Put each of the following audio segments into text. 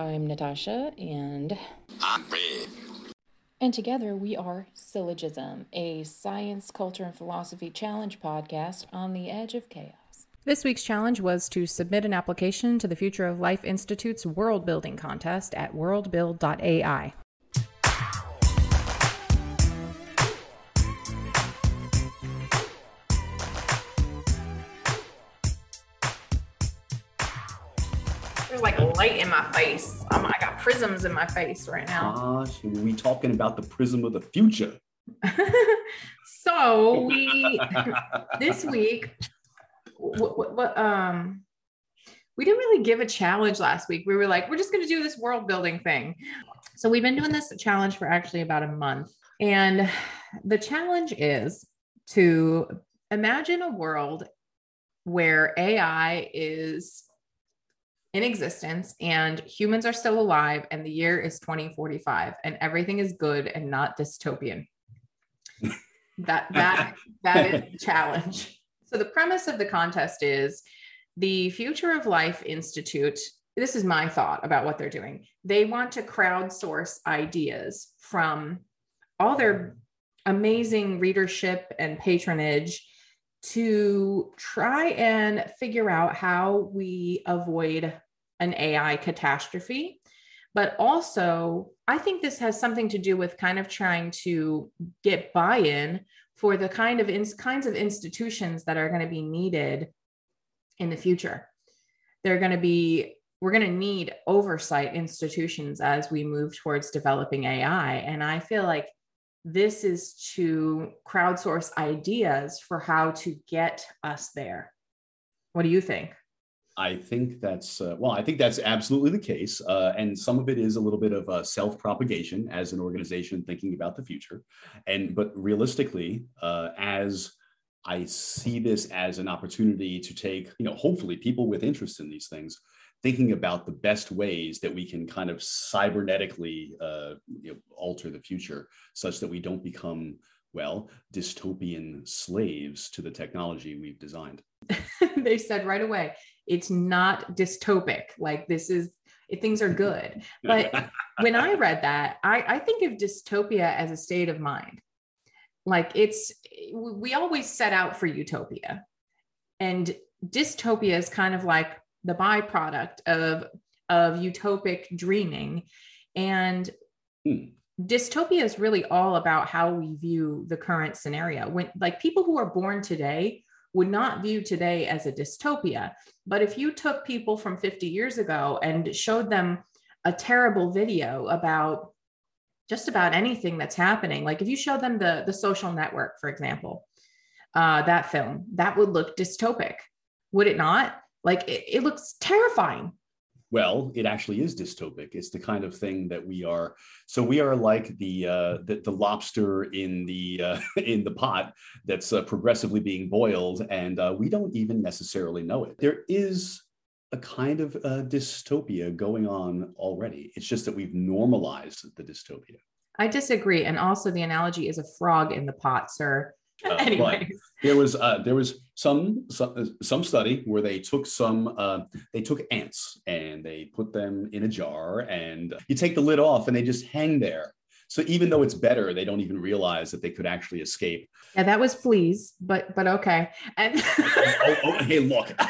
I'm Natasha, and I'm Red. And together we are Syllogism, a science, culture, and philosophy challenge podcast on the edge of chaos. This week's challenge was to submit an application to the Future of Life Institute's World Building Contest at worldbuild.ai. light in my face. Um, I got prisms in my face right now. Gosh, we talking about the prism of the future. so we this week, what, what, what, um, we didn't really give a challenge last week. We were like, we're just going to do this world building thing. So we've been doing this challenge for actually about a month, and the challenge is to imagine a world where AI is in existence and humans are still alive and the year is 2045 and everything is good and not dystopian. That that that is the challenge. So the premise of the contest is the future of life institute this is my thought about what they're doing. They want to crowdsource ideas from all their amazing readership and patronage to try and figure out how we avoid an AI catastrophe. But also, I think this has something to do with kind of trying to get buy in for the kind of in, kinds of institutions that are going to be needed in the future. They're going to be, we're going to need oversight institutions as we move towards developing AI. And I feel like this is to crowdsource ideas for how to get us there. What do you think? I think that's uh, well. I think that's absolutely the case, uh, and some of it is a little bit of uh, self-propagation as an organization thinking about the future, and but realistically, uh, as I see this as an opportunity to take, you know, hopefully people with interest in these things thinking about the best ways that we can kind of cybernetically uh, you know, alter the future such that we don't become well dystopian slaves to the technology we've designed. They said right away it's not dystopic. Like this is things are good. But when i read that I, I think of dystopia as a state of mind. Like it's we always set out for utopia. And dystopia is kind of like the byproduct of of utopic dreaming. And hmm. dystopia is really all about how we view the current scenario. When like people who are born today would not view today as a dystopia. But if you took people from 50 years ago and showed them a terrible video about just about anything that's happening like if you showed them the the social network for example uh, that film that would look dystopic would it not like it, it looks terrifying. Well, it actually is dystopic. It's the kind of thing that we are. So we are like the uh, the, the lobster in the uh, in the pot that's uh, progressively being boiled, and uh, we don't even necessarily know it. There is a kind of uh, dystopia going on already. It's just that we've normalized the dystopia. I disagree, and also the analogy is a frog in the pot, sir. Uh, Anyways, there was uh, there was some, some some study where they took some uh, they took ants and they put them in a jar and you take the lid off and they just hang there. So even though it's better, they don't even realize that they could actually escape. Yeah, that was fleas, but but okay. And oh, oh, hey, look.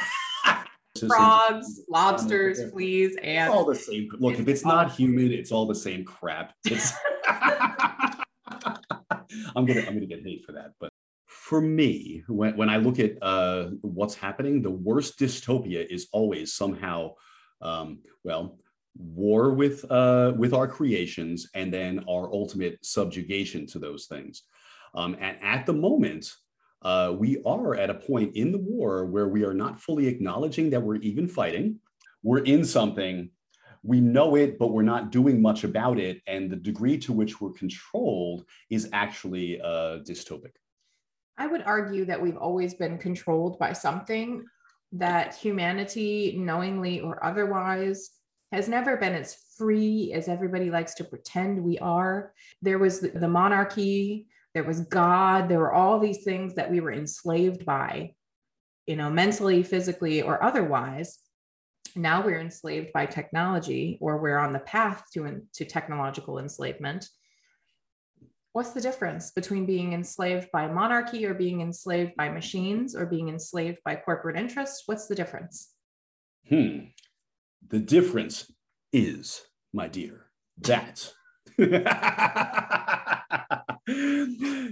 Frogs, lobsters, fleas, and all the same. Look, if it's not human, it's all the same crap. It's I'm gonna I'm gonna get hate for that, but for me, when, when I look at uh, what's happening, the worst dystopia is always somehow, um, well, war with uh, with our creations and then our ultimate subjugation to those things. Um, and at the moment, uh, we are at a point in the war where we are not fully acknowledging that we're even fighting. We're in something. We know it, but we're not doing much about it. And the degree to which we're controlled is actually uh, dystopic. I would argue that we've always been controlled by something that humanity, knowingly or otherwise, has never been as free as everybody likes to pretend we are. There was the monarchy, there was God, there were all these things that we were enslaved by, you know, mentally, physically, or otherwise. Now we're enslaved by technology or we're on the path to, to technological enslavement. What's the difference between being enslaved by monarchy or being enslaved by machines or being enslaved by corporate interests? What's the difference? Hmm. The difference is my dear that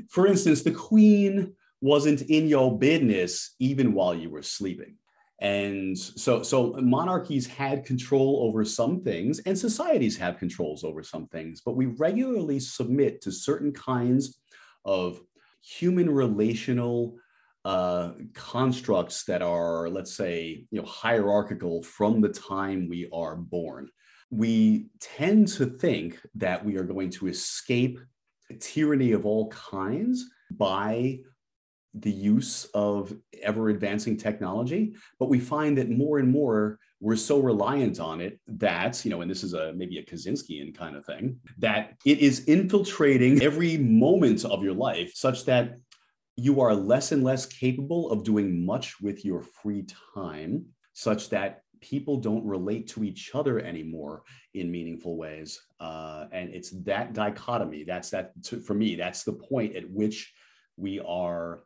for instance the queen wasn't in your business even while you were sleeping and so so monarchies had control over some things and societies have controls over some things but we regularly submit to certain kinds of human relational uh, constructs that are let's say you know hierarchical from the time we are born. We tend to think that we are going to escape tyranny of all kinds by the use of ever advancing technology but we find that more and more we're so reliant on it that you know and this is a maybe a kaczynskian kind of thing that it is infiltrating every moment of your life such that you are less and less capable of doing much with your free time such that people don't relate to each other anymore in meaningful ways. Uh, and it's that dichotomy that's that for me that's the point at which we are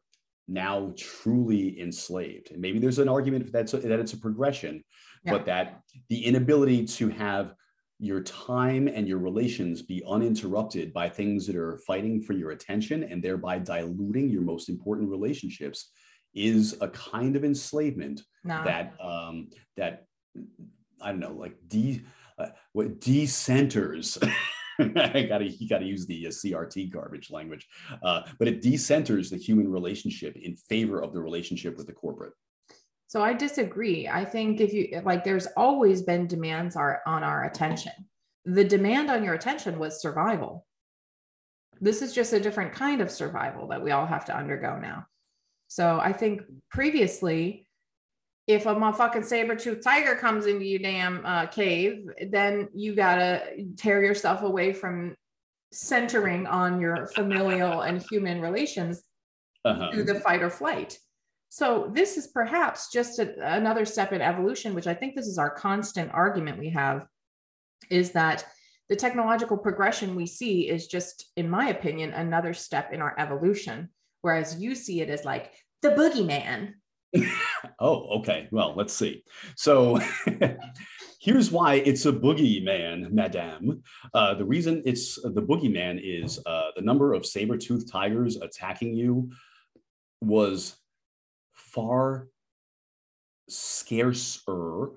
now truly enslaved. And maybe there's an argument that that it's a progression, yeah. but that the inability to have your time and your relations be uninterrupted by things that are fighting for your attention and thereby diluting your most important relationships is a kind of enslavement no. that um, that I don't know, like de uh, what decenters I gotta you gotta use the uh, CRT garbage language, uh, but it decenters the human relationship in favor of the relationship with the corporate. So I disagree. I think if you like, there's always been demands on our attention. The demand on your attention was survival. This is just a different kind of survival that we all have to undergo now. So I think previously if a motherfucking saber-toothed tiger comes into your damn uh, cave, then you gotta tear yourself away from centering on your familial and human relations uh-huh. through the fight or flight. So this is perhaps just a, another step in evolution, which I think this is our constant argument we have, is that the technological progression we see is just, in my opinion, another step in our evolution. Whereas you see it as like the boogeyman, oh, okay. Well, let's see. So here's why it's a boogeyman, madame. Uh, the reason it's the boogeyman is uh, the number of saber-toothed tigers attacking you was far scarcer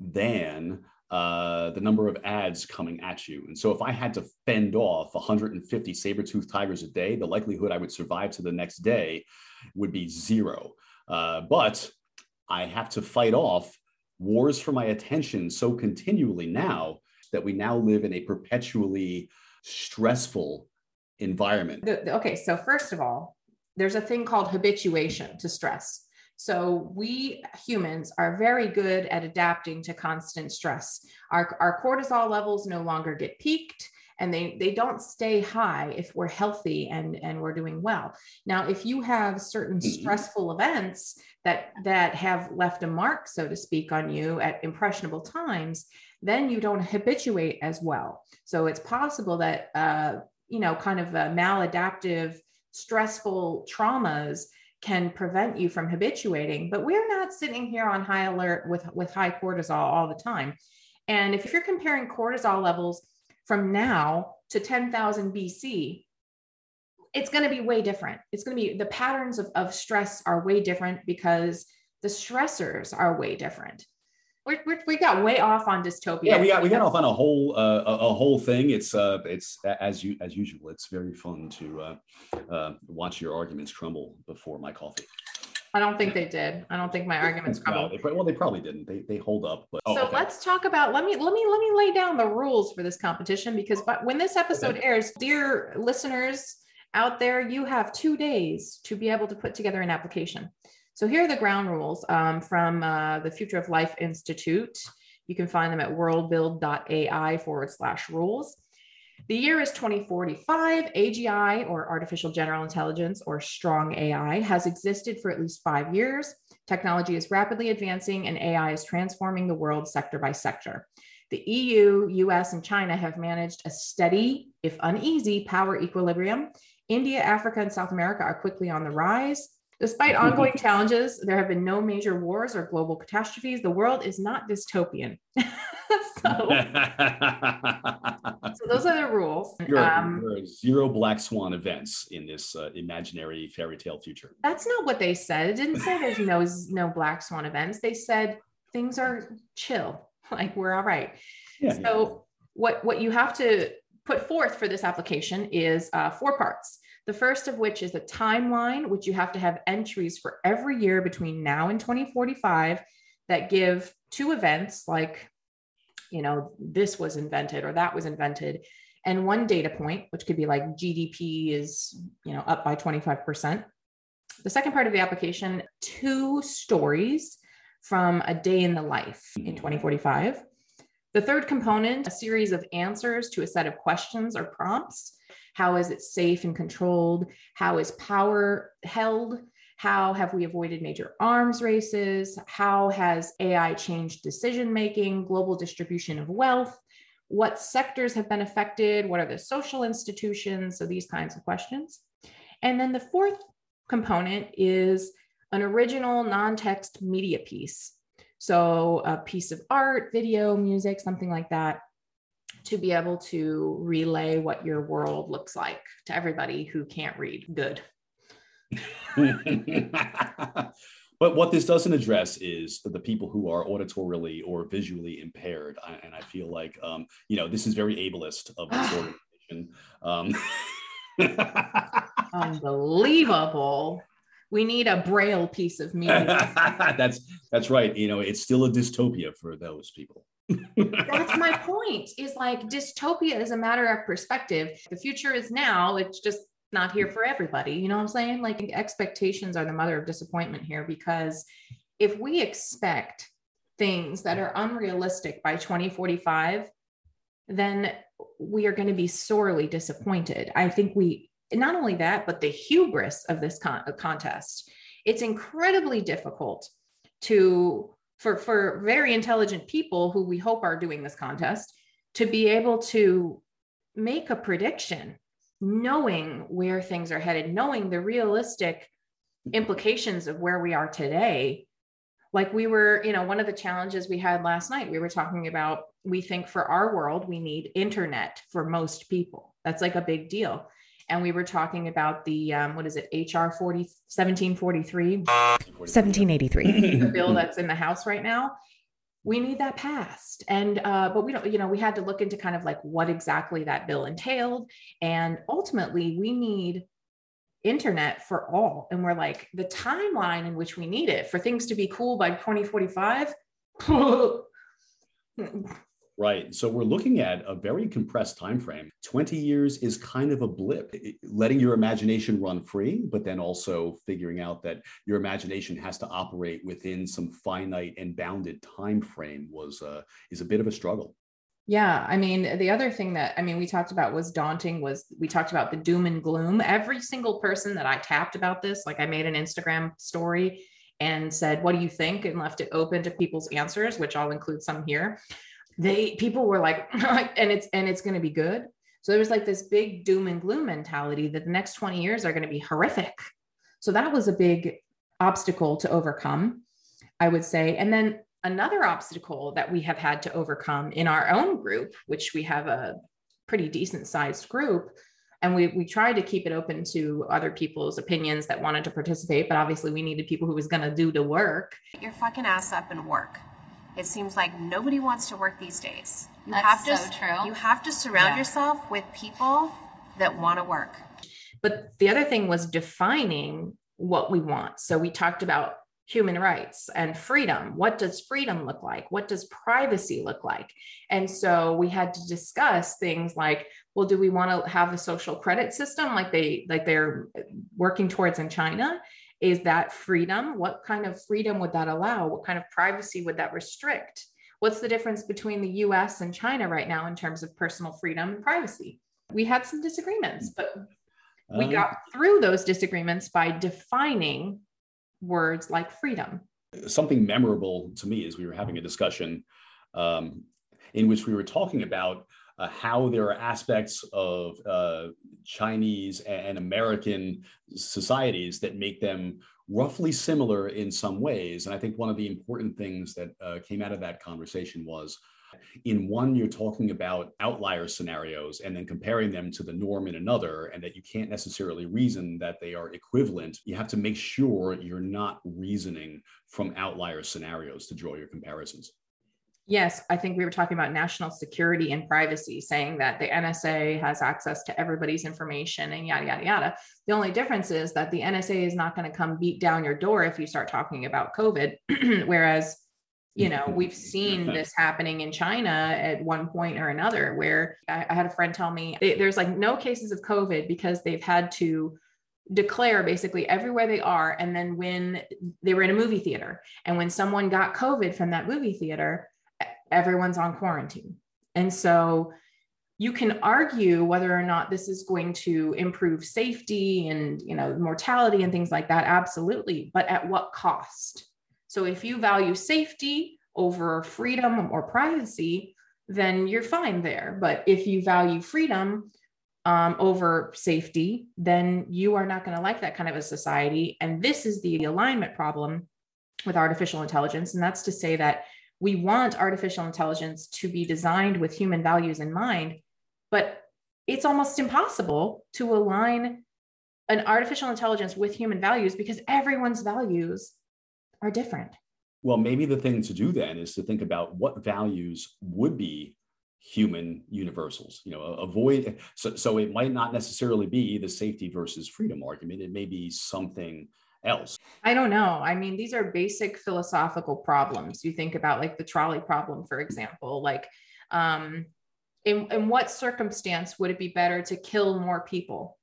than uh, the number of ads coming at you. And so if I had to fend off 150 saber-toothed tigers a day, the likelihood I would survive to the next day would be zero. Uh, but I have to fight off wars for my attention so continually now that we now live in a perpetually stressful environment. Okay, so first of all, there's a thing called habituation to stress. So we humans are very good at adapting to constant stress. Our, our cortisol levels no longer get peaked and they they don't stay high if we're healthy and and we're doing well. Now if you have certain mm-hmm. stressful events that that have left a mark so to speak on you at impressionable times then you don't habituate as well. So it's possible that uh, you know kind of maladaptive stressful traumas can prevent you from habituating but we're not sitting here on high alert with with high cortisol all the time. And if you're comparing cortisol levels from now to 10,000 BC, it's going to be way different. It's going to be the patterns of, of stress are way different because the stressors are way different. We're, we're, we got way off on dystopia. Yeah, we got we got off on a whole uh, a, a, whole thing. It's uh it's as you as usual. It's very fun to uh, uh, watch your arguments crumble before my coffee. I don't think they did. I don't think my arguments crumbled. No, they, well, they probably didn't. They, they hold up. But oh, so okay. let's talk about. Let me let me let me lay down the rules for this competition because but when this episode okay. airs, dear listeners out there, you have two days to be able to put together an application. So here are the ground rules um, from uh, the Future of Life Institute. You can find them at worldbuild.ai forward slash rules. The year is 2045. AGI, or artificial general intelligence, or strong AI, has existed for at least five years. Technology is rapidly advancing and AI is transforming the world sector by sector. The EU, US, and China have managed a steady, if uneasy, power equilibrium. India, Africa, and South America are quickly on the rise. Despite ongoing challenges, there have been no major wars or global catastrophes. The world is not dystopian. so, so, those are the rules. There are, um, there are zero black swan events in this uh, imaginary fairy tale future. That's not what they said. It didn't say there's no no black swan events. They said things are chill, like we're all right. Yeah, so yeah. what what you have to put forth for this application is uh, four parts. The first of which is a timeline, which you have to have entries for every year between now and 2045 that give two events like, you know, this was invented or that was invented, and one data point, which could be like GDP is, you know, up by 25%. The second part of the application, two stories from a day in the life in 2045. The third component, a series of answers to a set of questions or prompts. How is it safe and controlled? How is power held? How have we avoided major arms races? How has AI changed decision making, global distribution of wealth? What sectors have been affected? What are the social institutions? So, these kinds of questions. And then the fourth component is an original non text media piece. So, a piece of art, video, music, something like that, to be able to relay what your world looks like to everybody who can't read good. but what this doesn't address is the people who are auditorily or visually impaired. And I feel like, um, you know, this is very ableist of this organization. Um, Unbelievable we need a braille piece of media. that's that's right. You know, it's still a dystopia for those people. that's my point. Is like dystopia is a matter of perspective. The future is now. It's just not here for everybody. You know what I'm saying? Like expectations are the mother of disappointment here because if we expect things that are unrealistic by 2045, then we are going to be sorely disappointed. I think we not only that, but the hubris of this con- uh, contest. It's incredibly difficult to for for very intelligent people who we hope are doing this contest to be able to make a prediction knowing where things are headed knowing the realistic implications of where we are today. Like we were you know one of the challenges we had last night we were talking about we think for our world we need internet for most people. That's like a big deal and we were talking about the um, what is it hr 40 1743 1783 the bill that's in the house right now. We need that passed. And uh, but we don't you know we had to look into kind of like what exactly that bill entailed. And ultimately we need internet for all. And we're like the timeline in which we need it for things to be cool by 2045 Right. So we're looking at a very compressed time frame. 20 years is kind of a blip. letting your imagination run free, but then also figuring out that your imagination has to operate within some finite and bounded time frame was uh, is a bit of a struggle. Yeah, I mean, the other thing that I mean we talked about was daunting was we talked about the doom and gloom. Every single person that I tapped about this, like I made an Instagram story and said, "What do you think?" and left it open to people's answers, which I'll include some here they people were like and it's and it's going to be good. So there was like this big doom and gloom mentality that the next 20 years are going to be horrific. So that was a big obstacle to overcome i would say. And then another obstacle that we have had to overcome in our own group which we have a pretty decent sized group and we we tried to keep it open to other people's opinions that wanted to participate but obviously we needed people who was going to do the work. Get your fucking ass up and work it seems like nobody wants to work these days. You That's have to, so true. You have to surround yeah. yourself with people that want to work. But the other thing was defining what we want. So we talked about human rights and freedom. What does freedom look like? What does privacy look like? And so we had to discuss things like, well, do we want to have a social credit system like they like they're working towards in China? Is that freedom? What kind of freedom would that allow? What kind of privacy would that restrict? What's the difference between the us and china right now in terms of personal freedom and privacy? We had some disagreements but we got um, through those disagreements by defining words like freedom. Something memorable to me is we were having a discussion um, in which we were talking about uh, how there are aspects of uh, Chinese and American societies that make them roughly similar in some ways. And I think one of the important things that uh, came out of that conversation was in one, you're talking about outlier scenarios and then comparing them to the norm in another, and that you can't necessarily reason that they are equivalent. You have to make sure you're not reasoning from outlier scenarios to draw your comparisons. Yes, I think we were talking about national security and privacy, saying that the NSA has access to everybody's information and yada, yada, yada. The only difference is that the NSA is not going to come beat down your door if you start talking about COVID. Whereas, you know, mm-hmm. we've seen mm-hmm. this happening in China at one point or another, where I, I had a friend tell me there's like no cases of COVID because they've had to declare basically everywhere they are. And then when they were in a movie theater and when someone got COVID from that movie theater, everyone's on quarantine. And so you can argue whether or not this is going to improve safety and you know mortality and things like that. Absolutely. But at what cost? So if you value safety over freedom or privacy then you're fine there. But if you value freedom um, over safety then you are not going to like that kind of a society. And this is the alignment problem with artificial intelligence. And that's to say that we want artificial intelligence to be designed with human values in mind, but it's almost impossible to align an artificial intelligence with human values because everyone's values are different. Well, maybe the thing to do then is to think about what values would be human universals you know avoid so, so it might not necessarily be the safety versus freedom argument it may be something else? I don't know. I mean, these are basic philosophical problems. You think about like the trolley problem, for example, like um, in, in what circumstance would it be better to kill more people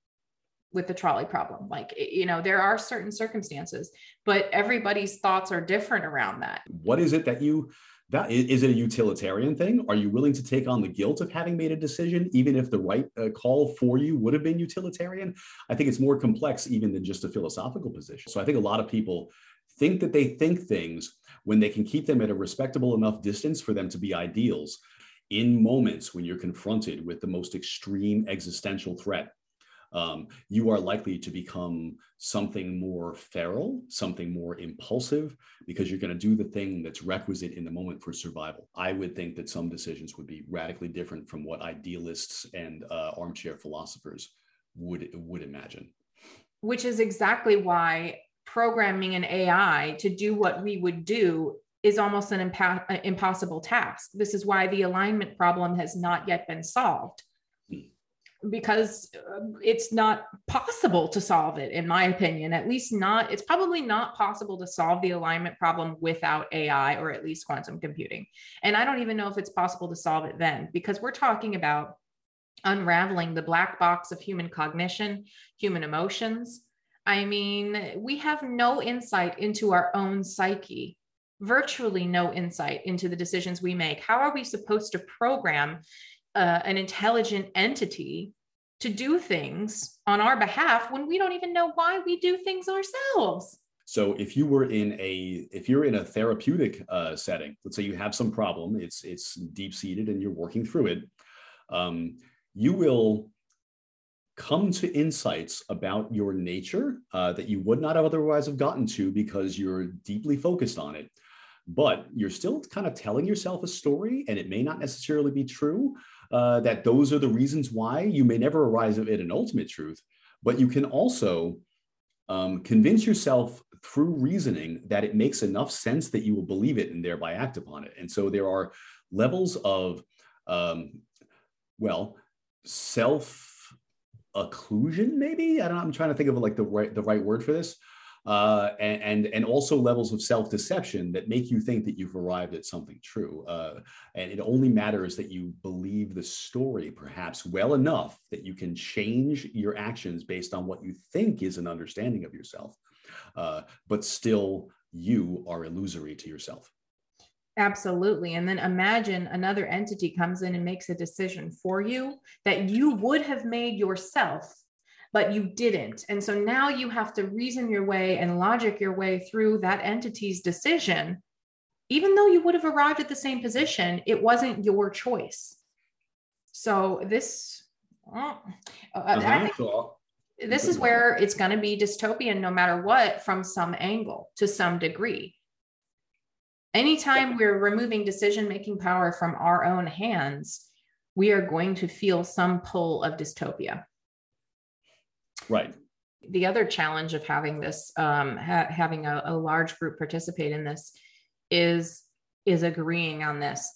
with the trolley problem? Like, you know, there are certain circumstances, but everybody's thoughts are different around that. What is it that you that is it a utilitarian thing? Are you willing to take on the guilt of having made a decision even if the right uh, call for you would have been utilitarian? I think it's more complex even than just a philosophical position. So i think a lot of people think that they think things when they can keep them at a respectable enough distance for them to be ideals in moments when you're confronted with the most extreme existential threat um, you are likely to become something more feral, something more impulsive, because you're going to do the thing that's requisite in the moment for survival. I would think that some decisions would be radically different from what idealists and uh, armchair philosophers would would imagine. Which is exactly why programming an AI to do what we would do is almost an impossible task. This is why the alignment problem has not yet been solved because uh, it's not possible to solve it in my opinion at least not it's probably not possible to solve the alignment problem without ai or at least quantum computing. And i don't even know if it's possible to solve it then because we're talking about unraveling the black box of human cognition human emotions. I mean we have no insight into our own psyche virtually no insight into the decisions we make. How are we supposed to program uh, an intelligent entity to do things on our behalf when we don't even know why we do things ourselves. So if you were in a if you're in a therapeutic uh, setting let's say you have some problem it's it's deep seated and you're working through it um, you will come to insights about your nature uh, that you would not have otherwise have gotten to because you're deeply focused on it. But you're still kind of telling yourself a story and it may not necessarily be true uh, that those are the reasons why you may never arrive at an ultimate truth but you can also um, convince yourself through reasoning that it makes enough sense that you will believe it and thereby act upon it. And so there are levels of um, well self occlusion maybe? I don't know i'm trying to think of like the right the right word for this uh, and, and also levels of self-deception that make you think that you've arrived at something true. Uh, and it only matters that you believe the story perhaps well enough that you can change your actions based on what you think is an understanding of yourself. Uh, but still, you are illusory to yourself. Absolutely. And then imagine another entity comes in and makes a decision for you that you would have made yourself but you didn't. And so now you have to reason your way and logic your way through that entity's decision. Even though you would have arrived at the same position, it wasn't your choice. So this, uh, uh-huh. sure. this is where it's going to be dystopian no matter what from some angle to some degree. Anytime we're removing decision making power from our own hands, we are going to feel some pull of dystopia. Right. The other challenge of having this, um, ha- having a, a large group participate in this, is is agreeing on this.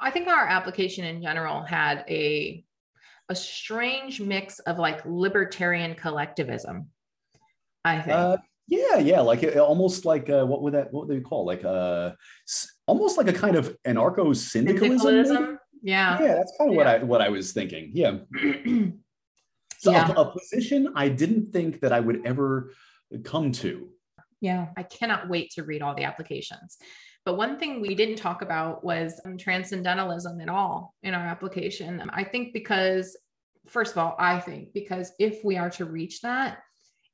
I think our application in general had a a strange mix of like libertarian collectivism. I think. Uh, yeah, yeah, like uh, almost like uh, what would that what would they call like uh almost like a kind of anarcho syndicalism. Yeah, yeah, that's kind of yeah. what I what I was thinking. Yeah. yeah. A, a position I didn't think that I would ever come to. Yeah, I cannot wait to read all the applications. But one thing we didn't talk about was um, transcendentalism at all in our application. I think because, first of all, I think because if we are to reach that,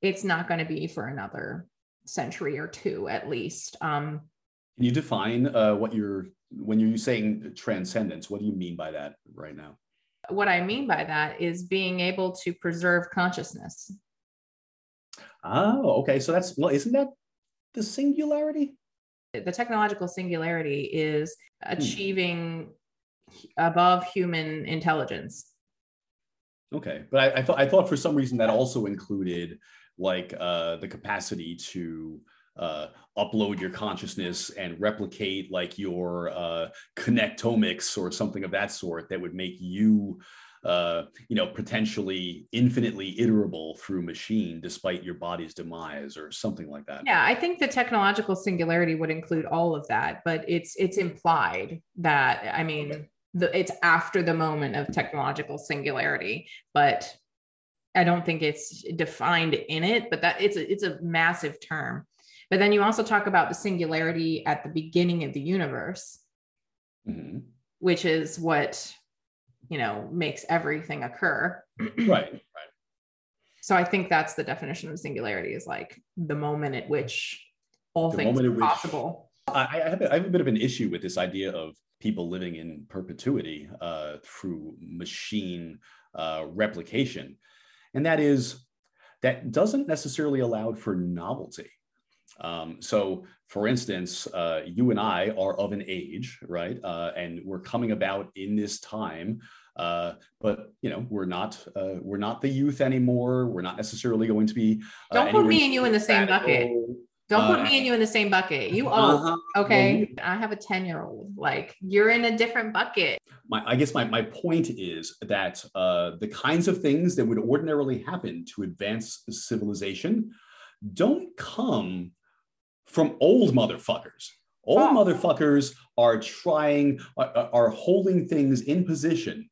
it's not going to be for another century or two at least. Um, Can you define uh, what you're when you're saying transcendence? What do you mean by that right now? What I mean by that is being able to preserve consciousness. Oh, okay. So that's well, isn't that the singularity? The technological singularity is hmm. achieving hmm. above human intelligence. Okay, but I, I, thought I thought for some reason that also included like uh, the capacity to uh, upload your consciousness and replicate like your uh, connectomics or something of that sort that would make you uh, you know, potentially infinitely iterable through machine despite your body's demise or something like that. Yeah, I think the technological singularity would include all of that, but it's it's implied that I mean okay. the, it's after the moment of technological singularity, but I don't think it's defined in it, but that it's a, it's a massive term. But then you also talk about the singularity at the beginning of the universe, mm-hmm. which is what you know makes everything occur. right. Right. So I think that's the definition of singularity is like the moment at which all the things are possible. I, I, have a, I have a bit of an issue with this idea of people living in perpetuity uh, through machine uh, replication and that is that doesn't necessarily allow for novelty. Um, so, for instance, uh, you and I are of an age, right? Uh, and we're coming about in this time. Uh, but you know, we're not uh, we're not the youth anymore. We're not necessarily going to be. Uh, Don't put me and you in the same bucket. Don't put uh, me and you in the same bucket. You old, uh-huh. okay? Well, I have a 10 year old. Like you're in a different bucket. My, I guess my, my point is that uh, the kinds of things that would ordinarily happen to advance civilization don't come from old motherfuckers. Old oh. motherfuckers are trying, are, are holding things in position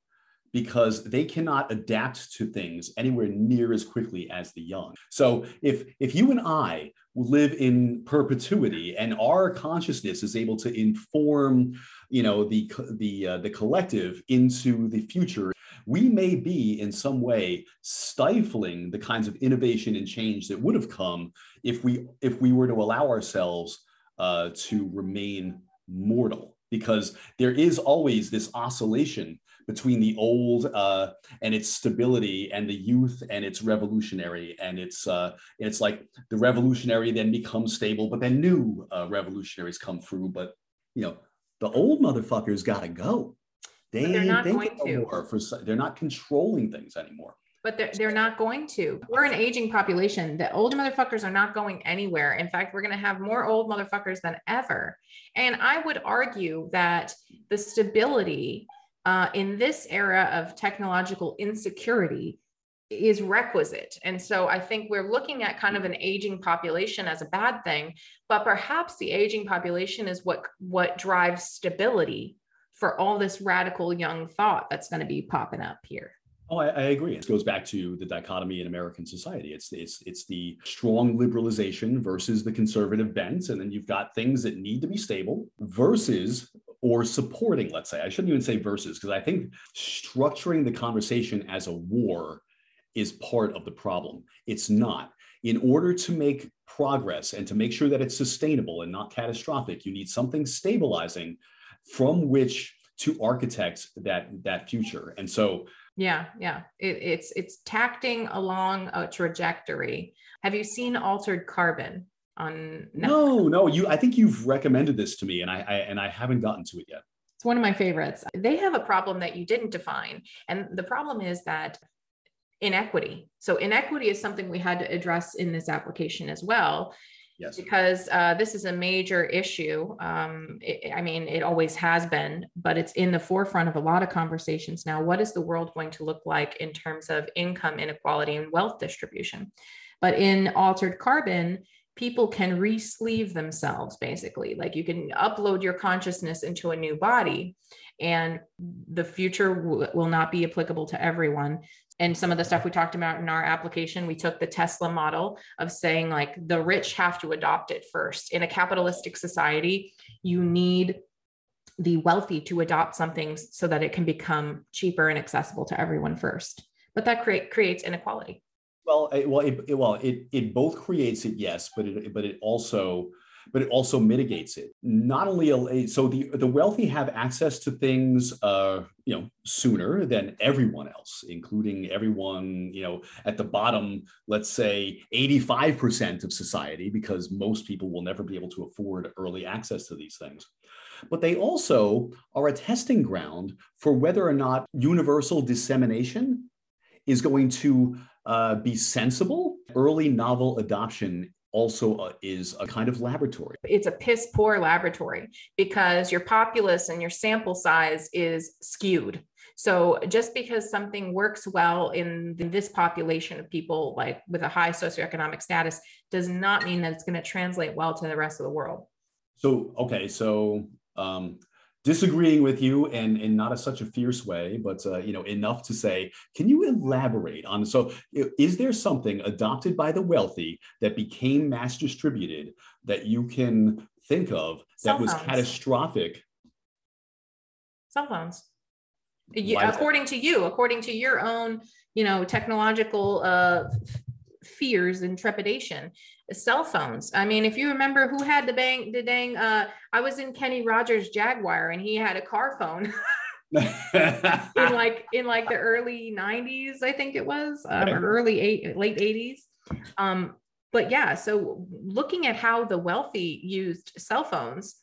because they cannot adapt to things anywhere near as quickly as the young. So if if you and I live in perpetuity and our consciousness is able to inform, you know, the the uh, the collective into the future, we may be in some way stifling the kinds of innovation and change that would have come if we if we were to allow ourselves uh, to remain mortal. Because there is always this oscillation between the old uh, and its stability and the youth and its revolutionary. And it's uh, it's like the revolutionary then becomes stable but then new uh, revolutionaries come through. But you know the old motherfuckers got to go they they're not going to for, they're not controlling things anymore but they're, they're not going to. We're an aging population. The old motherfuckers are not going anywhere. In fact, we're going to have more old motherfuckers than ever. And I would argue that the stability uh, in this era of technological insecurity is requisite. And so I think we're looking at kind of an aging population as a bad thing, but perhaps the aging population is what what drives stability for all this radical young thought that's going to be popping up here. Oh, I, I, agree. It goes back to the dichotomy in American society. It's it's it's the strong liberalization versus the conservative bent, and then you've got things that need to be stable versus or supporting. Let's say I shouldn't even say versus because I think structuring the conversation as a war is part of the problem. It's not. In order to make progress and to make sure that it's sustainable and not catastrophic, you need something stabilizing from which to architect that that future. And so yeah, yeah, it, it's it's tacting along a trajectory. Have you seen Altered Carbon on? Netflix? No, no. You, I think you've recommended this to me, and I, I and I haven't gotten to it yet. It's one of my favorites. They have a problem that you didn't define, and the problem is that inequity. So inequity is something we had to address in this application as well. Yes. Because uh, this is a major issue. Um, it, I mean, it always has been, but it's in the forefront of a lot of conversations now. What is the world going to look like in terms of income inequality and wealth distribution? But in altered carbon, people can re-sleeve themselves basically like you can upload your consciousness into a new body and the future w- will not be applicable to everyone and some of the stuff we talked about in our application we took the tesla model of saying like the rich have to adopt it first. In a capitalistic society you need the wealthy to adopt something so that it can become cheaper and accessible to everyone first. But that create, creates inequality. Well it, well it, it, well it, it both creates it yes but it but it also but it also mitigates it. Not only so the the wealthy have access to things, uh, you know, sooner than everyone else, including everyone, you know, at the bottom. Let's say eighty five percent of society, because most people will never be able to afford early access to these things. But they also are a testing ground for whether or not universal dissemination is going to uh, be sensible. Early novel adoption also uh, is a kind of laboratory. It's a piss poor laboratory because your populace and your sample size is skewed. So just because something works well in, in this population of people, like with a high socioeconomic status, does not mean that it's going to translate well to the rest of the world. So, okay. So, um, disagreeing with you and in not a, such a fierce way but uh, you know enough to say can you elaborate on so is there something adopted by the wealthy that became mass distributed that you can think of that was catastrophic? Cell phones you, according to you according to your own you know technological uh, fears and trepidation cell phones. I mean, if you remember who had the bang, the dang, uh, I was in Kenny Rogers Jaguar and he had a car phone. in like in like the early 90s i think it was um, or early eight late 80s um but yeah so looking at how the wealthy used cell phones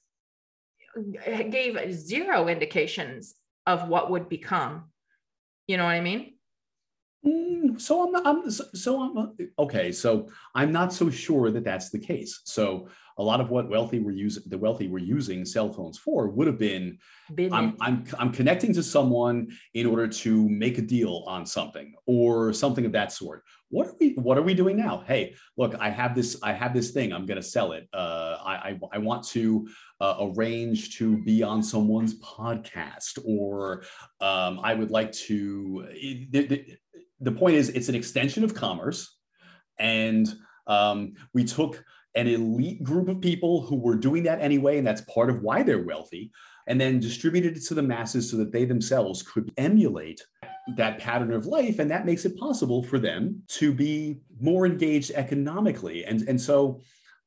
gave zero indications of what would become you know what i mean Mm, so I'm, I'm so I'm okay. So I'm not so sure that that's the case. So a lot of what wealthy were using, the wealthy were using cell phones for, would have been I'm, I'm I'm connecting to someone in order to make a deal on something or something of that sort. What are we What are we doing now? Hey, look, I have this I have this thing. I'm going to sell it. Uh, I, I, I want to uh, arrange to be on someone's podcast, or um, I would like to. It, the point is, it's an extension of commerce, and um, we took an elite group of people who were doing that anyway, and that's part of why they're wealthy, and then distributed it to the masses so that they themselves could emulate that pattern of life, and that makes it possible for them to be more engaged economically. And and so,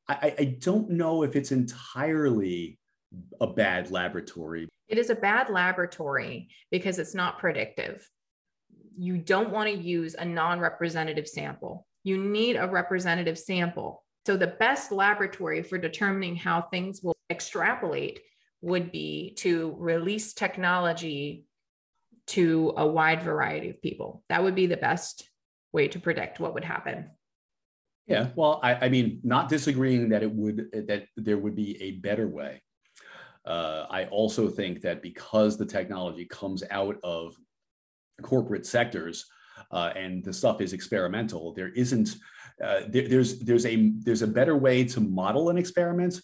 I, I don't know if it's entirely a bad laboratory. It is a bad laboratory because it's not predictive you don't want to use a non representative sample. You need a representative sample. So, the best laboratory for determining how things will extrapolate would be to release technology to a wide variety of people. That would be the best way to predict what would happen. Yeah, well, I, I mean, not disagreeing that it would that there would be a better way. Uh, I also think that because the technology comes out of corporate sectors uh, and the stuff is experimental there isn't uh, there, there's there's a there's a better way to model an experiment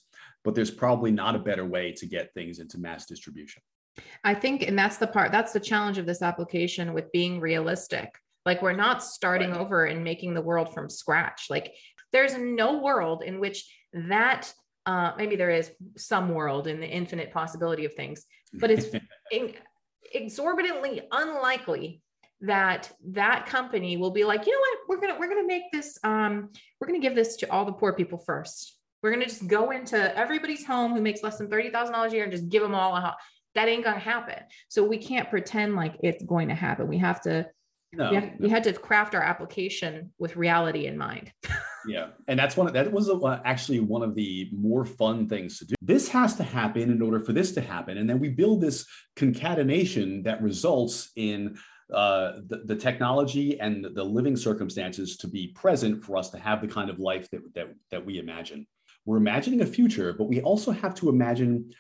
but there's probably not a better way to get things into mass distribution. I think and that's the part that's the challenge of this application with being realistic. Like we're not starting right. over and making the world from scratch. Like there's no world in which that uh, maybe there is some world in the infinite possibility of things but it's in, exorbitantly unlikely that that company will be like, you know what, we're gonna we're gonna make this um, we're gonna give this to all the poor people first. We're gonna just go into everybody's home who makes less than thirty thousand dollars a year and just give them all a house. That ain't gonna happen. So we can't pretend like it's going to happen. We have to. No, we, have, no. we had to craft our application with reality in mind. Yeah, and that's one. Of, that was uh, actually one of the more fun things to do. This has to happen in order for this to happen, and then we build this concatenation that results in uh, the, the technology and the, the living circumstances to be present for us to have the kind of life that, that that we imagine. We're imagining a future, but we also have to imagine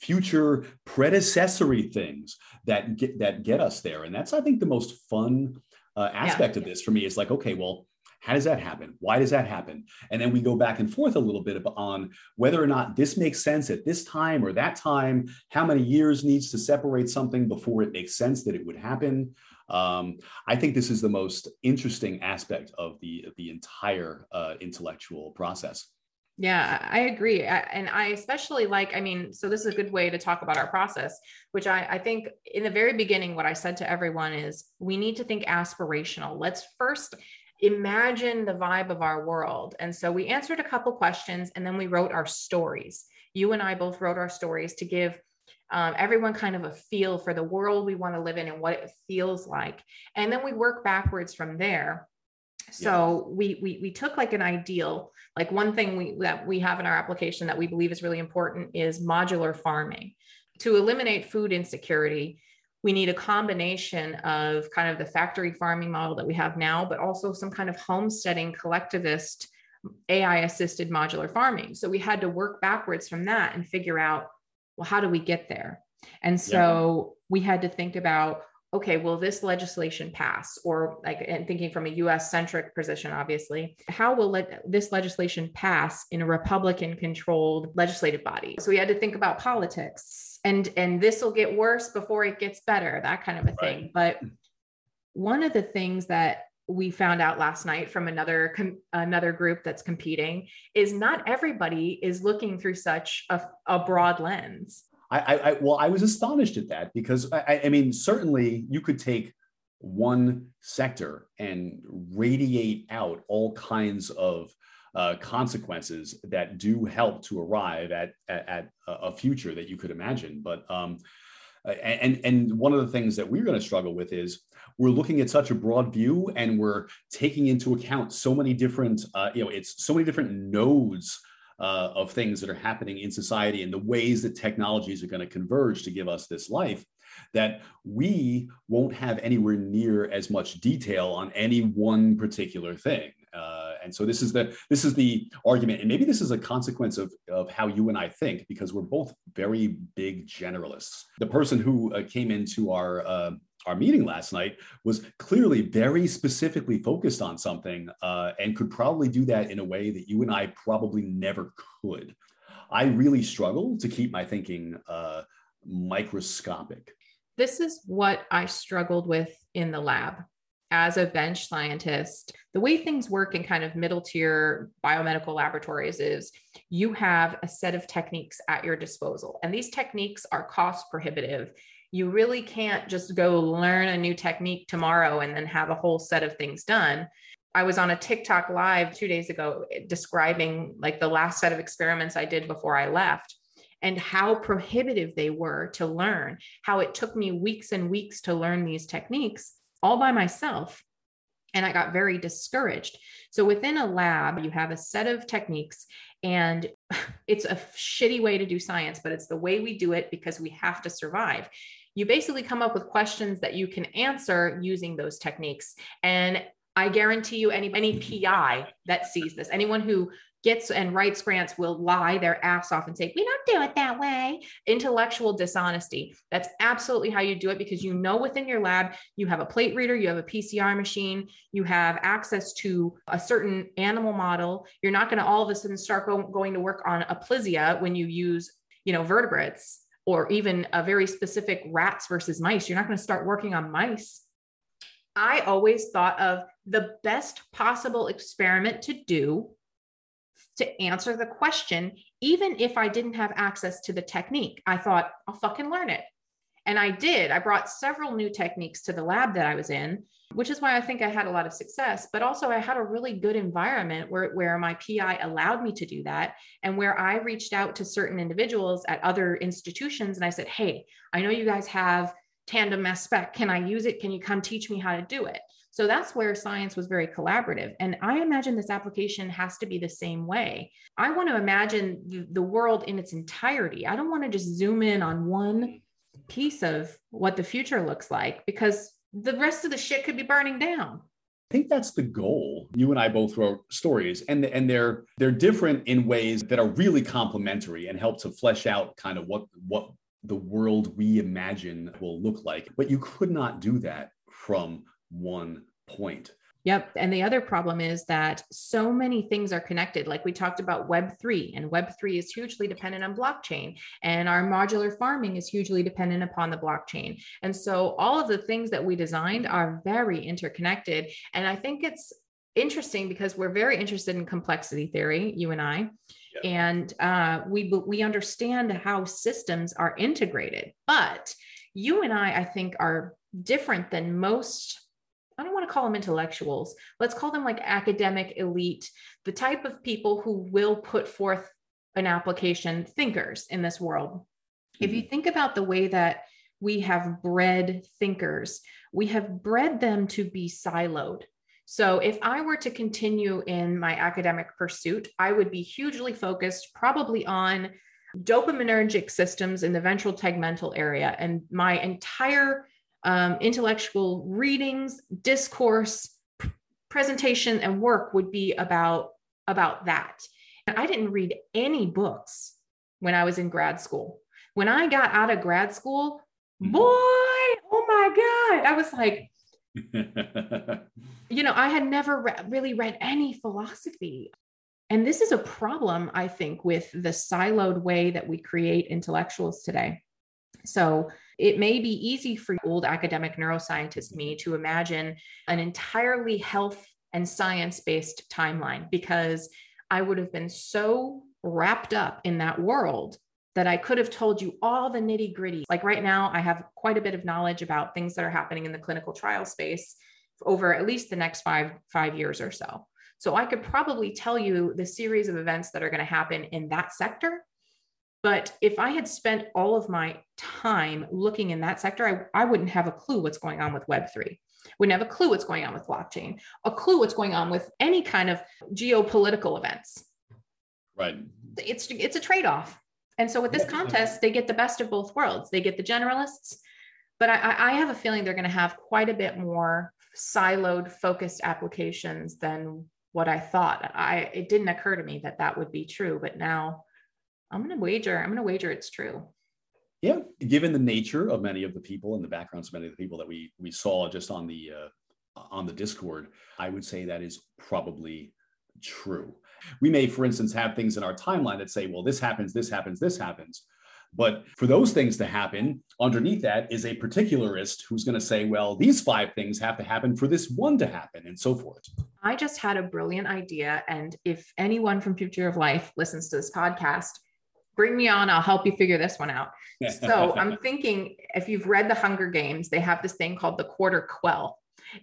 future predecessory things that get that get us there, and that's I think the most fun uh, aspect of this for me is like, okay, well how does that happen? Why does that happen? And then we go back and forth a little bit on whether or not this makes sense at this time or that time, how many years needs to separate something before it makes sense that it would happen. Um, I think this is the most interesting aspect of the, the entire uh, intellectual process. Yeah, I agree. I, and I especially like, I mean, so this is a good way to talk about our process, which I, I think in the very beginning, what I said to everyone is we need to think aspirational. Let's first imagine the vibe of our world. And so we answered a couple questions and then we wrote our stories. You and I both wrote our stories to give um, everyone kind of a feel for the world we want to live in and what it feels like. And then we work backwards from there. So yeah. we, we we took like an ideal, like one thing we that we have in our application that we believe is really important is modular farming to eliminate food insecurity we need a combination of kind of the factory farming model that we have now, but also some kind of homesteading collectivist AI assisted modular farming. So we had to work backwards from that and figure out, well, how do we get there? And so yeah. we had to think about, okay, will this legislation pass? Or like, and thinking from a US centric position, obviously, how will le- this legislation pass in a Republican controlled legislative body? So we had to think about politics and and this will get worse before it gets better that kind of a thing right. but one of the things that we found out last night from another com- another group that's competing is not everybody is looking through such a, a broad lens I, I, well i was astonished at that because I, I mean certainly you could take one sector and radiate out all kinds of uh, consequences that do help to arrive at, at, at, a future that you could imagine. But um, and and one of the things that we're going to struggle with is we're looking at such a broad view and we're taking into account so many different uh, you know it's so many different nodes uh, of things that are happening in society and the ways that technologies are going to converge to give us this life that we won't have anywhere near as much detail on any one particular thing uh, and so this is the this is the argument, and maybe this is a consequence of of how you and I think, because we're both very big generalists. The person who uh, came into our uh, our meeting last night was clearly very specifically focused on something, uh, and could probably do that in a way that you and I probably never could. I really struggle to keep my thinking uh, microscopic. This is what I struggled with in the lab as a bench scientist, the way things work in kind of middle tier biomedical laboratories is you have a set of techniques at your disposal, and these techniques are cost prohibitive. You really can't just go learn a new technique tomorrow and then have a whole set of things done. I was on a TikTok live two days ago eh, describing like the last set of experiments I did before I left and how prohibitive they were to learn, how it took me weeks and weeks to learn these techniques all by myself. And I got very discouraged. So within a lab, you have a set of techniques, and it's a shitty way to do science, but it's the way we do it because we have to survive. You basically come up with questions that you can answer using those techniques. And I guarantee you, any any PI that sees this, anyone who gets and writes grants will lie their ass off and say, we don't do it that way. Intellectual dishonesty. That's absolutely how you do it because you know within your lab, you have a plate reader, you have a PCR machine, you have access to a certain animal model. You're not going to all of a sudden start go- going to work on Aplysia when you use, you know, vertebrates or even a very specific rats versus mice. You're not going to start working on mice. I always thought of the best possible experiment to do to answer the question, even if I didn't have access to the technique. I thought, I'll fucking learn it. And I did. I brought several new techniques to the lab that I was in, which is why I think I had a lot of success. But also, I had a really good environment where, where my PI allowed me to do that and where I reached out to certain individuals at other institutions and I said, Hey, I know you guys have tandem mass spec. Can I use it? Can you come teach me how to do it? So that's where science was very collaborative. And I imagine this application has to be the same way. I want to imagine the, the world in its entirety. I don't want to just zoom in on one piece of what the future looks like because the rest of the shit could be burning down. I think that's the goal. You and I both wrote stories, and and they're they're different in ways that are really complementary and help to flesh out kind of what what the world we imagine will look like. But you could not do that from one point. Yep. And the other problem is that so many things are connected. Like we talked about Web3, and Web3 is hugely dependent on blockchain, and our modular farming is hugely dependent upon the blockchain. And so all of the things that we designed are very interconnected. And I think it's interesting because we're very interested in complexity theory, you and I. Yep. And uh, we we understand how systems are integrated, but you and I, I think, are different than most I don't want to call them intellectuals. Let's call them like academic elite, the type of people who will put forth an application thinkers in this world. Mm-hmm. If you mm-hmm. think about the way that we have bred thinkers, we have bred them to be siloed. So if I were to continue in my academic pursuit, I would be hugely focused probably on dopaminergic systems in the ventral tegmental area. And my entire um, intellectual readings, discourse, presentation, and work would be about about that. And I didn't read any books when I was in grad school. When I got out of grad school, mm-hmm. boy, oh my God, I was like, you know, I had never re- really read any philosophy. And this is a problem, I think, with the siloed way that we create intellectuals today. So it may be easy for old academic neuroscientist me to imagine an entirely health and science based timeline because I would have been so wrapped up in that world that I could have told you all the nitty gritty. Like right now, I have quite a bit of knowledge about things that are happening in the clinical trial space over at least the next five five years or so. So I could probably tell you the series of events that are going to happen in that sector but if I had spent all of my time looking in that sector, I, I wouldn't have a clue what's going on with Web3. Wouldn't have a clue what's going on with blockchain, a clue what's going on with any kind of geopolitical events. Right. It's it's a trade-off. And so with this contest, they get the best of both worlds. They get the generalists, but I, I have a feeling they're going to have quite a bit more siloed, focused applications than what I thought. I it didn't occur to me that that would be true, but now I'm going to wager, I'm going to wager it's true. Yeah, given the nature of many of the people and the backgrounds of many of the people that we we saw just on the uh, on the Discord, I would say that is probably true. We may, for instance, have things in our timeline that say, well, this happens, this happens, this happens. But for those things to happen, underneath that is a particularist who's going to say, well, these five things have to happen for this one to happen, and so forth. I just had a brilliant idea. And if anyone from Future of Life listens to this podcast, bring me on. I'll help you figure this one out. So I'm thinking if you've read the Hunger Games, they have this thing called the quarter quell.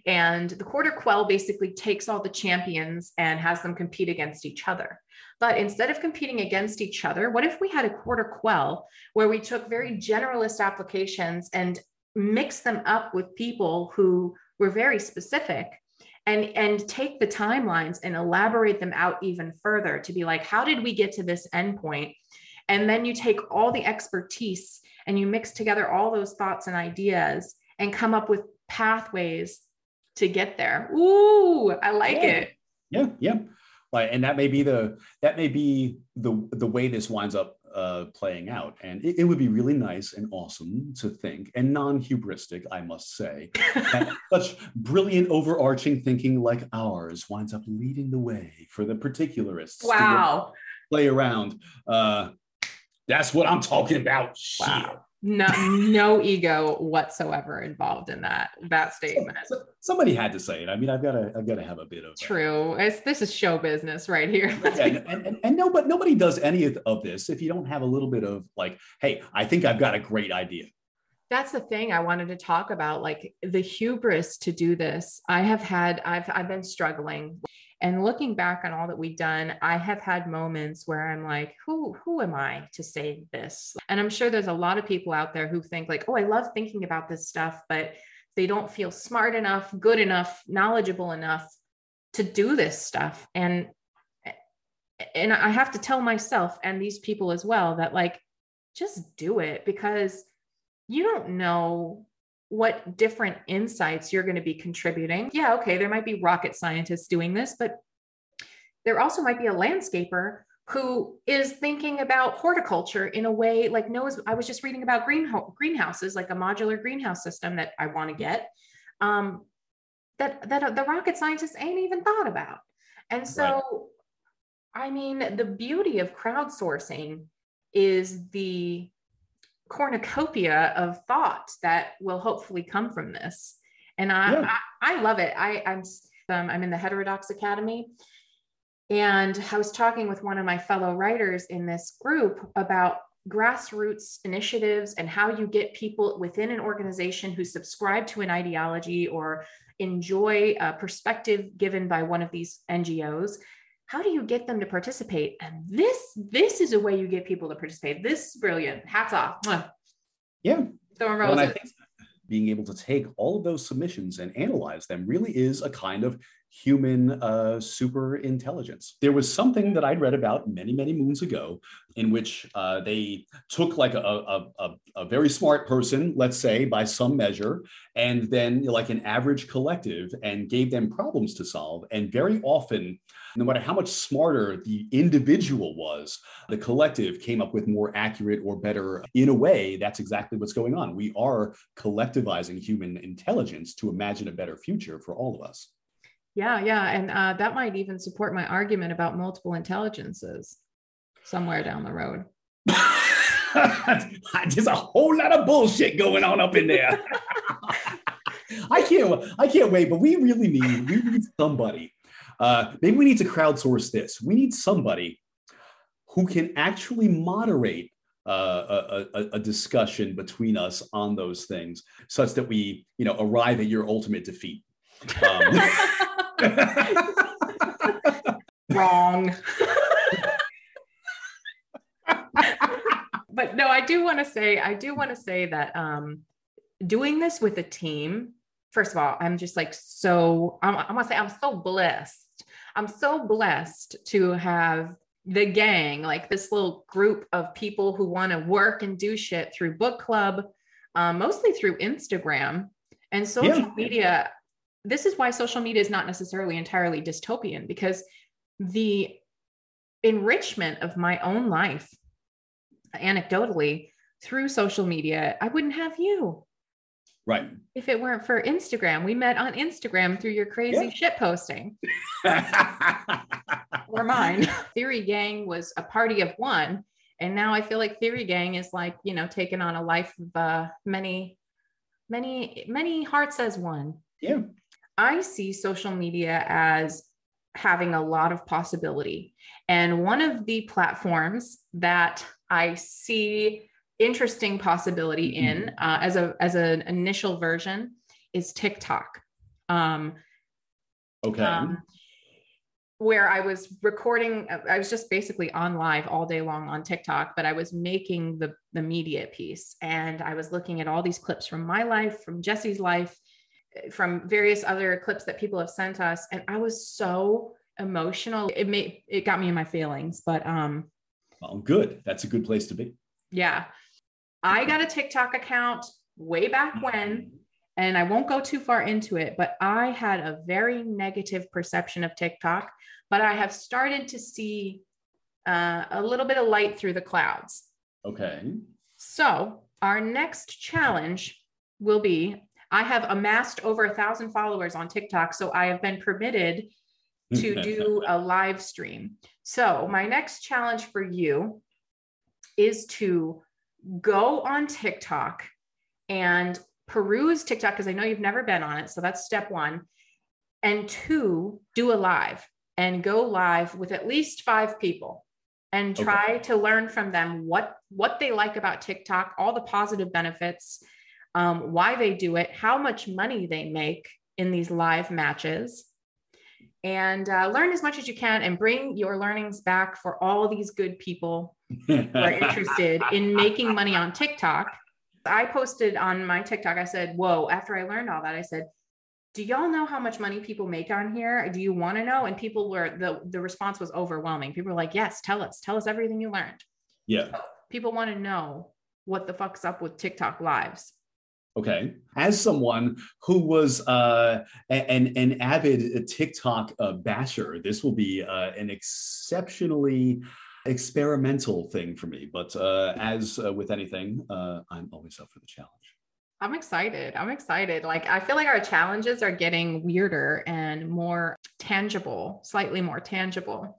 And the quarter quell basically takes all the champions and has them compete against each other. But instead of competing against each other, what if we had a quarter quell where we took very generalist applications and mixed them up with people who were very specific and and take the timelines and elaborate them out even further to be like how did we get to this endpoint and then you take all the expertise and you mix together all those thoughts and ideas and come up with pathways to get there. Ooh, I like yeah. it. Yeah, yeah. Like, and that may be the that may be the the way this winds up uh, playing out. And it, it, would be really nice and awesome to think, and non-hubristic, I must say, that such brilliant overarching thinking like ours winds up leading the way for the particularists. Wow. play around. Uh, that's what I'm talking about. Wow. No, no ego whatsoever involved in that that statement. Somebody had to say it. I mean, I've got to, I've got to have a bit of true. It's, this is show business right here. yeah, and, and, and no, but nobody does any of this if you don't have a little bit of like, hey, I think I've got a great idea. that's the thing I wanted to talk about like the hubris to do this. I have had I've I've been struggling and looking back on all that we've done, I have had moments where I'm like, who who am I to say this? And I'm sure there's a lot of people out there who think like, "Oh, I love thinking about this stuff, but they don't feel smart enough, good enough, knowledgeable enough to do this stuff." And and I have to tell myself and these people as well that like just do it because you don't know what different insights you're going to be contributing. Yeah, okay, there might be rocket scientists doing this, but there also might be a landscaper who is thinking about horticulture in a way like knows I was just reading about green greenhouses, like a modular greenhouse system that I want to get. Um, that that the rocket scientists ain't even thought about. And so right. I mean, the beauty of crowdsourcing is the cornucopia of thought that will hopefully come from this. And I, yeah. I, I, love it. I, I'm, um, I'm in the Heterodox Academy. And I was talking with one of my fellow writers in this group about grassroots initiatives and how you get people within an organization who subscribe to an ideology or enjoy a perspective given by one of these NGOs how do you get them to participate? And this this is a way you get people to participate. This is brilliant. Hats off. Yeah. Throwing roses. Well, I think being able to take all of those submissions and analyze them really is a kind of human uh, super intelligence. There was something that I'd read about many, many moons ago in which uh, they took like a, a, a, a, very smart person, let's say by some measure, and then like an average collective and gave them problems to solve. And very often, no matter how much smarter the individual was, the collective came up with more accurate or better. In a way, that's exactly what's going on. We are collectivizing human intelligence to imagine a better future for all of us. Yeah, yeah. And uh, that might even support my argument about multiple intelligences somewhere down the road. There's a whole lot of bullshit going on up in there. I can't I can't wait, but we really need we need somebody. Uh, maybe we need to crowdsource this. We need somebody who can actually moderate uh, a, a, a, discussion between us on those things, such that we, you know, arrive at your ultimate defeat. Um, Wrong. but no, I do want to say, I do want to say that um, doing this with a team, first of all, I'm just like so, I'm, I want to say I'm so blessed. I'm so blessed to have the gang, like this little group of people who want to work and do shit through book club, um, mostly through Instagram and social yeah. media this is why social media is not necessarily entirely dystopian because the enrichment of my own life anecdotally through social media i wouldn't have you. Right. If it weren't for instagram. We met on instagram through your crazy yeah. shit posting. Or mine. Theory gang was a party of one and now i feel like theory gang is like you know taking on a life of uh, many many many hearts as one. Yeah I see social media as having a lot of possibility. And one of the platforms that I see interesting possibility mm-hmm. in uh, as a as an initial version is TikTok. Um, okay. Um, where I was recording, I was just basically on live all day long on TikTok, but I was making the the media piece, and I was looking at all these clips from my life, from Jesse's life, from various other clips that people have sent us and i was so emotional. It made it got me in my feelings but um well good. That's a good place to be. yeah. I got a tiktok account way back when and i won't go too far into it but i had a very negative perception of tiktok but i have started to see uh, a little bit of light through the clouds. Okay. So our next challenge will be I have amassed over a thousand followers on TikTok, so I have been permitted to do a live stream. So, my next challenge for you is to go on TikTok and peruse TikTok because I know you've never been on it. So, that's step one. And two, do a live and go live with at least five people and try okay. to learn from them what what they like about TikTok, all the positive benefits, um, why they do it, how much money they make in these live matches, and uh, learn as much as you can and bring your learnings back for all these good people who are interested in making money on TikTok. I posted on my TikTok, I said, Whoa, after I learned all that, I said, do y'all know how much money people make on here? Do you want to know? And people were the the response was overwhelming. People were like, "Yes, tell us. Tell us everything you learned." Yeah. So people want to know what the fuck's up with TikTok lives. Okay. As someone who was uh, an, an avid TikTok uh, basher, this will be uh, an exceptionally experimental thing for me. But uh, as uh, with anything, uh, I'm always up for the challenge. I'm excited. I'm excited. Like, I feel like our challenges are getting weirder and more tangible, slightly more tangible.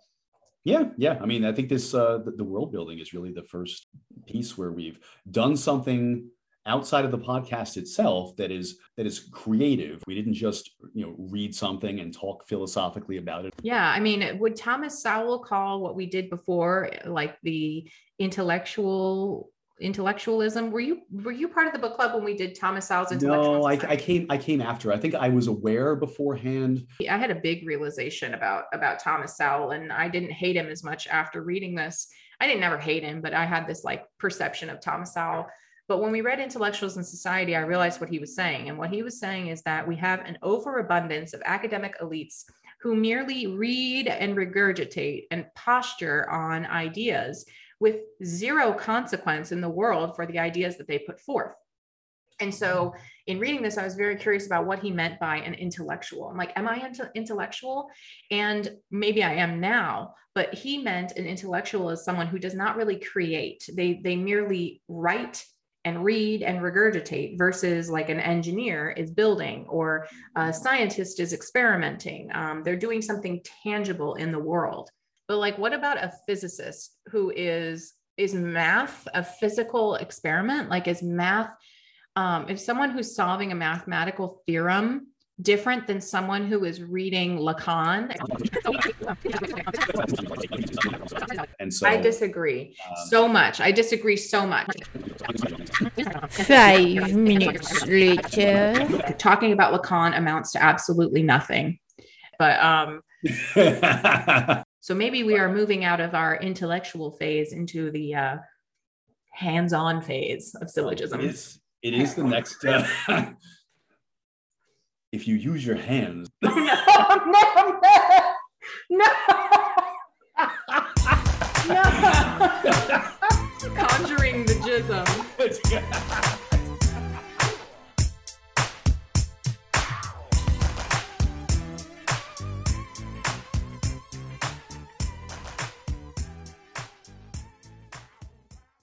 Yeah, yeah. I mean, I think this uh, the, the world building is really the first piece where we've done something outside of the podcast itself that is that is creative we didn't just you know read something and talk philosophically about it yeah i mean would thomas sowell call what we did before like the intellectual intellectualism. Were you were you part of the book club when we did Thomas Sowell's intellectual? No, I, I, came I came after. I think I was aware beforehand. I had a big realization about about Thomas Sowell, and I didn't hate him as much after reading this. I didn't never hate him, but I had this like perception of Thomas Sowell. But when we read Intellectuals in Society, I realized what he was saying. And what he was saying is that we have an overabundance of academic elites who merely read and regurgitate and posture on ideas with zero consequence in the world for the ideas that they put forth. And so, in reading this, I was very curious about what he meant by an intellectual. I'm like, am I into intellectual? And maybe I am now, but he meant an intellectual as someone who does not really create. They they merely write and read and regurgitate versus like an engineer is building or a scientist is experimenting. Um, they're doing something tangible in the world. But like, what about a physicist who is is math a physical experiment? Like, is math um, if someone who's solving a mathematical theorem different than someone who is reading Lacan? and so I disagree um, so much. I disagree so much. Five minutes later, talking about Lacan amounts to absolutely nothing. But um, So maybe we are moving out of our intellectual phase into the uh, hands-on phase of syllogism. It is, it is the next. Uh, if you use your hands. no, no, no, no. no. Conjuring the jism.